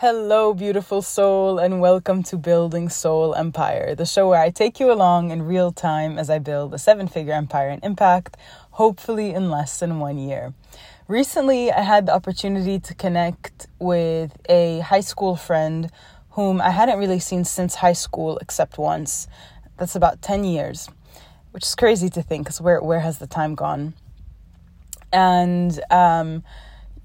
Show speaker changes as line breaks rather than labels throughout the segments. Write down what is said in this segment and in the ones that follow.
Hello, beautiful soul, and welcome to Building Soul Empire, the show where I take you along in real time as I build a seven figure empire and impact, hopefully in less than one year. Recently, I had the opportunity to connect with a high school friend whom I hadn't really seen since high school except once. That's about 10 years, which is crazy to think because where, where has the time gone? And, um,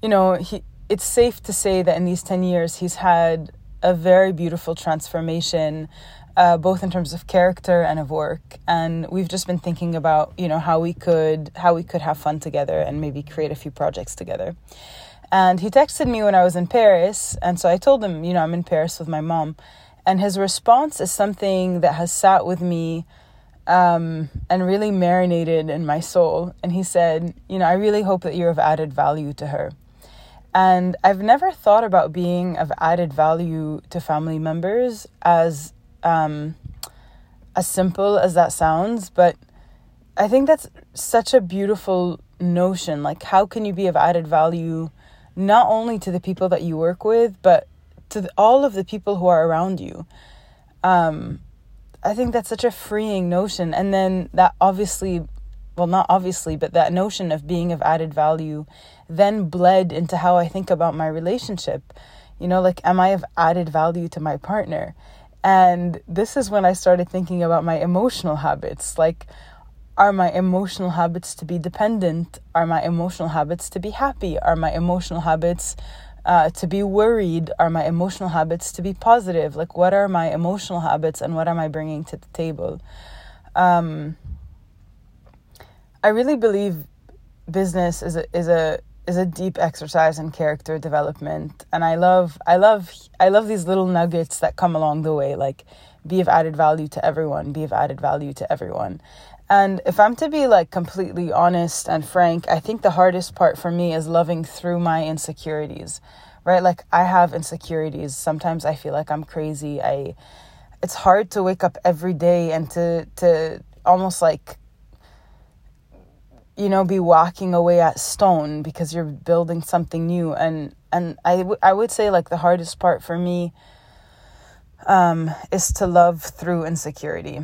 you know, he, it's safe to say that in these 10 years, he's had a very beautiful transformation, uh, both in terms of character and of work. And we've just been thinking about, you know, how we could how we could have fun together and maybe create a few projects together. And he texted me when I was in Paris, and so I told him, you know, I'm in Paris with my mom. And his response is something that has sat with me um, and really marinated in my soul. And he said, you know, I really hope that you're of added value to her. And I've never thought about being of added value to family members as um, as simple as that sounds, but I think that's such a beautiful notion. Like, how can you be of added value not only to the people that you work with, but to the, all of the people who are around you? Um, I think that's such a freeing notion. And then that obviously well, not obviously, but that notion of being of added value then bled into how I think about my relationship. You know, like, am I of added value to my partner? And this is when I started thinking about my emotional habits. Like, are my emotional habits to be dependent? Are my emotional habits to be happy? Are my emotional habits uh, to be worried? Are my emotional habits to be positive? Like, what are my emotional habits and what am I bringing to the table? Um, I really believe business is a is a is a deep exercise in character development. And I love I love I love these little nuggets that come along the way like be of added value to everyone be of added value to everyone. And if I'm to be like completely honest and frank I think the hardest part for me is loving through my insecurities right? Like I have insecurities. Sometimes I feel like I'm crazy. I it's hard to wake up every day and to to almost like you know be walking away at stone because you're building something new. And and I, w- I would say like the hardest part for me um is to love through insecurity.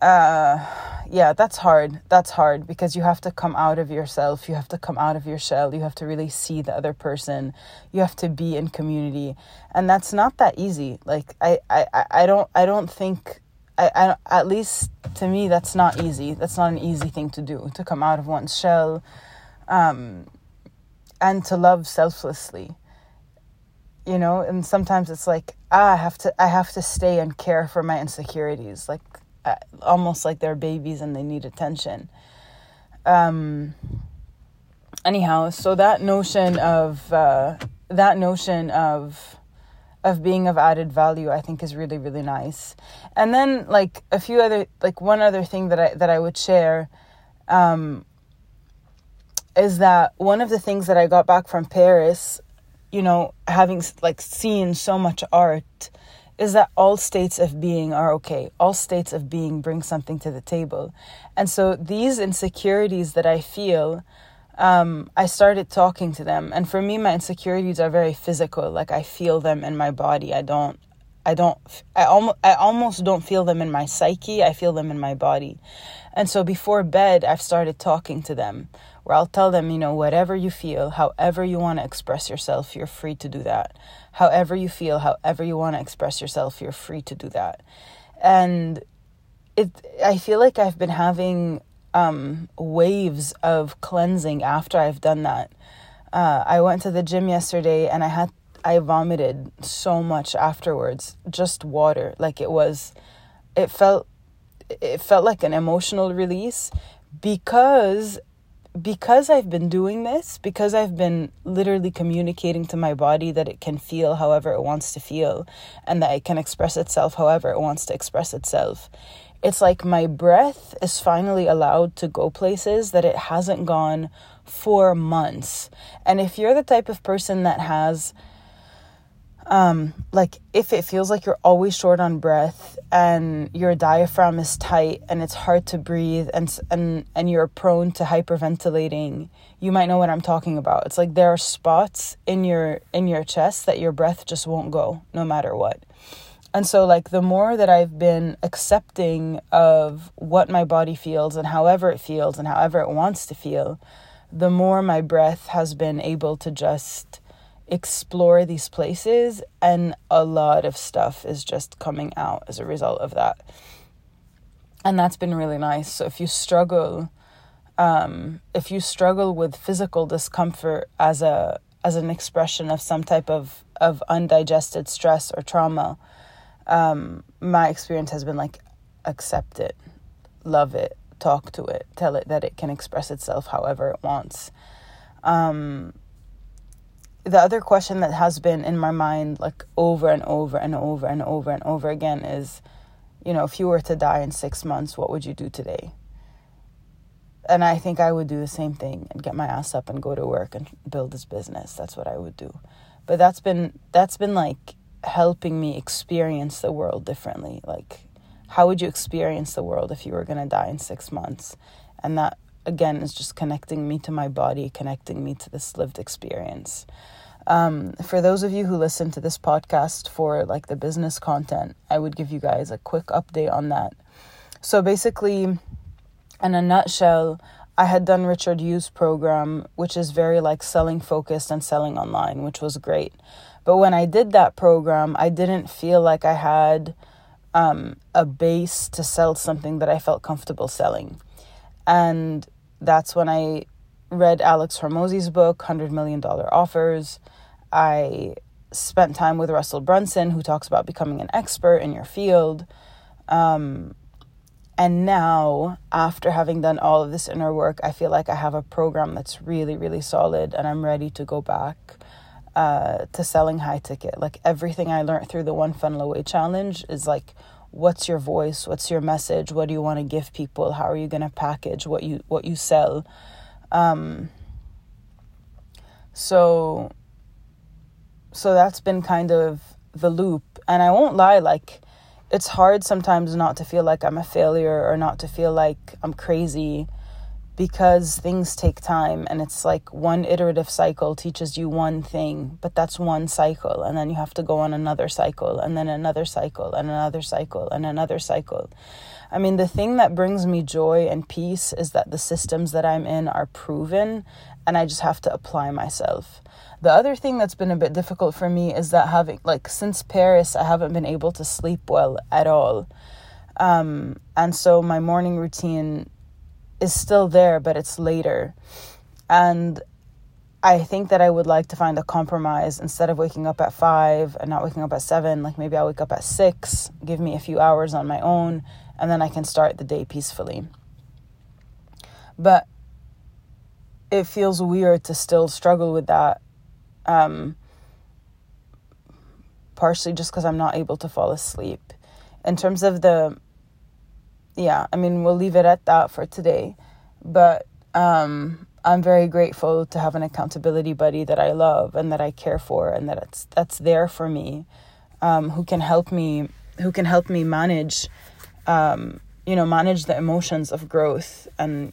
Uh yeah that's hard. That's hard because you have to come out of yourself. You have to come out of your shell. You have to really see the other person. You have to be in community. And that's not that easy. Like i i i don't i don't think I, I, at least to me, that's not easy. That's not an easy thing to do to come out of one's shell, um, and to love selflessly. You know, and sometimes it's like ah, I have to, I have to stay and care for my insecurities, like uh, almost like they're babies and they need attention. Um. Anyhow, so that notion of uh, that notion of of being of added value i think is really really nice. And then like a few other like one other thing that i that i would share um is that one of the things that i got back from paris you know having like seen so much art is that all states of being are okay. All states of being bring something to the table. And so these insecurities that i feel um, I started talking to them. And for me, my insecurities are very physical. Like I feel them in my body. I don't, I don't, I almost, I almost don't feel them in my psyche. I feel them in my body. And so before bed, I've started talking to them where I'll tell them, you know, whatever you feel, however you want to express yourself, you're free to do that. However you feel, however you want to express yourself, you're free to do that. And it, I feel like I've been having um, waves of cleansing after I've done that. Uh, I went to the gym yesterday and I had I vomited so much afterwards. Just water, like it was. It felt it felt like an emotional release because because I've been doing this, because I've been literally communicating to my body that it can feel however it wants to feel and that it can express itself however it wants to express itself it's like my breath is finally allowed to go places that it hasn't gone for months. And if you're the type of person that has um, like if it feels like you're always short on breath and your diaphragm is tight and it's hard to breathe and and and you're prone to hyperventilating you might know what i'm talking about. It's like there are spots in your in your chest that your breath just won't go no matter what. And so like the more that i've been accepting of what my body feels and however it feels and however it wants to feel the more my breath has been able to just explore these places and a lot of stuff is just coming out as a result of that. And that's been really nice. So if you struggle um, if you struggle with physical discomfort as a as an expression of some type of of undigested stress or trauma um, my experience has been like accept it love it talk to it tell it that it can express itself however it wants. Um, the other question that has been in my mind like over and over and over and over and over again is you know if you were to die in 6 months what would you do today? And i think i would do the same thing and get my ass up and go to work and build this business. That's what i would do. But that's been that's been like helping me experience the world differently. Like how would you experience the world if you were going to die in 6 months? And that again is just connecting me to my body connecting me to this lived experience um, for those of you who listen to this podcast for like the business content, I would give you guys a quick update on that. So basically, in a nutshell, I had done Richard Yu's program, which is very like selling focused and selling online, which was great. But when I did that program, I didn't feel like I had um, a base to sell something that I felt comfortable selling. And that's when I read Alex Hormozi's book, $100 Million Offers. I spent time with Russell Brunson, who talks about becoming an expert in your field. Um, and now, after having done all of this inner work, I feel like I have a program that's really, really solid, and I'm ready to go back uh, to selling high ticket. Like everything I learned through the One Funnel Away challenge is like, what's your voice? What's your message? What do you want to give people? How are you going to package what you what you sell? Um, so so that's been kind of the loop. And I won't lie, like, it's hard sometimes not to feel like I'm a failure or not to feel like I'm crazy because things take time and it's like one iterative cycle teaches you one thing but that's one cycle and then you have to go on another cycle and then another cycle and another cycle and another cycle i mean the thing that brings me joy and peace is that the systems that i'm in are proven and i just have to apply myself the other thing that's been a bit difficult for me is that having, like, since Paris, I haven't been able to sleep well at all. Um, and so my morning routine is still there, but it's later. And I think that I would like to find a compromise instead of waking up at five and not waking up at seven. Like maybe I wake up at six, give me a few hours on my own, and then I can start the day peacefully. But it feels weird to still struggle with that um, partially just because I'm not able to fall asleep. In terms of the, yeah, I mean, we'll leave it at that for today. But um, I'm very grateful to have an accountability buddy that I love and that I care for and that it's that's there for me, um, who can help me, who can help me manage, um, you know, manage the emotions of growth and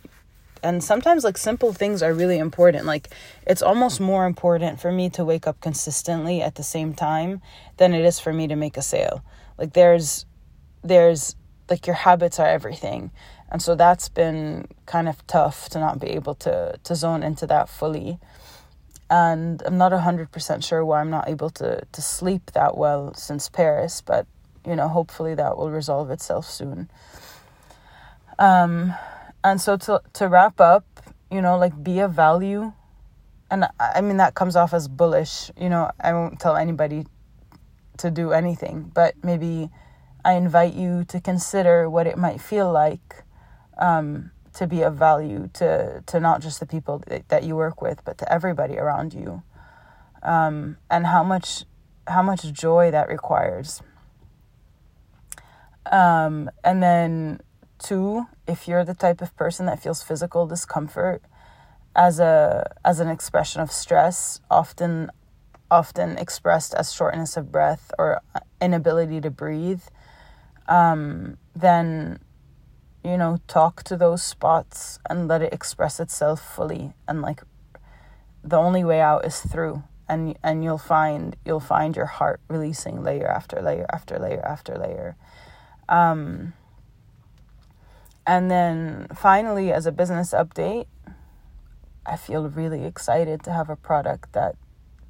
and sometimes like simple things are really important like it's almost more important for me to wake up consistently at the same time than it is for me to make a sale like there's there's like your habits are everything. And so that's been kind of tough to not be able to to zone into that fully. And i'm not 100% sure why i'm not able to to sleep that well since paris but you know hopefully that will resolve itself soon. Um and so to to wrap up, you know, like be a value. And I mean that comes off as bullish, you know, I won't tell anybody to do anything, but maybe I invite you to consider what it might feel like um, to be of value to to not just the people that, that you work with, but to everybody around you, um, and how much how much joy that requires. Um, and then Two, if you're the type of person that feels physical discomfort as a as an expression of stress, often often expressed as shortness of breath or inability to breathe, um, then you know talk to those spots and let it express itself fully. And like the only way out is through. And and you'll find you'll find your heart releasing layer after layer after layer after layer. Um, and then finally as a business update i feel really excited to have a product that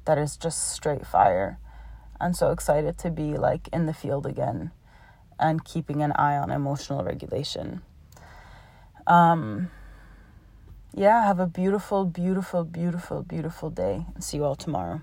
that is just straight fire. I'm so excited to be like in the field again and keeping an eye on emotional regulation um, yeah, have a beautiful, beautiful, beautiful, beautiful day. See you all tomorrow.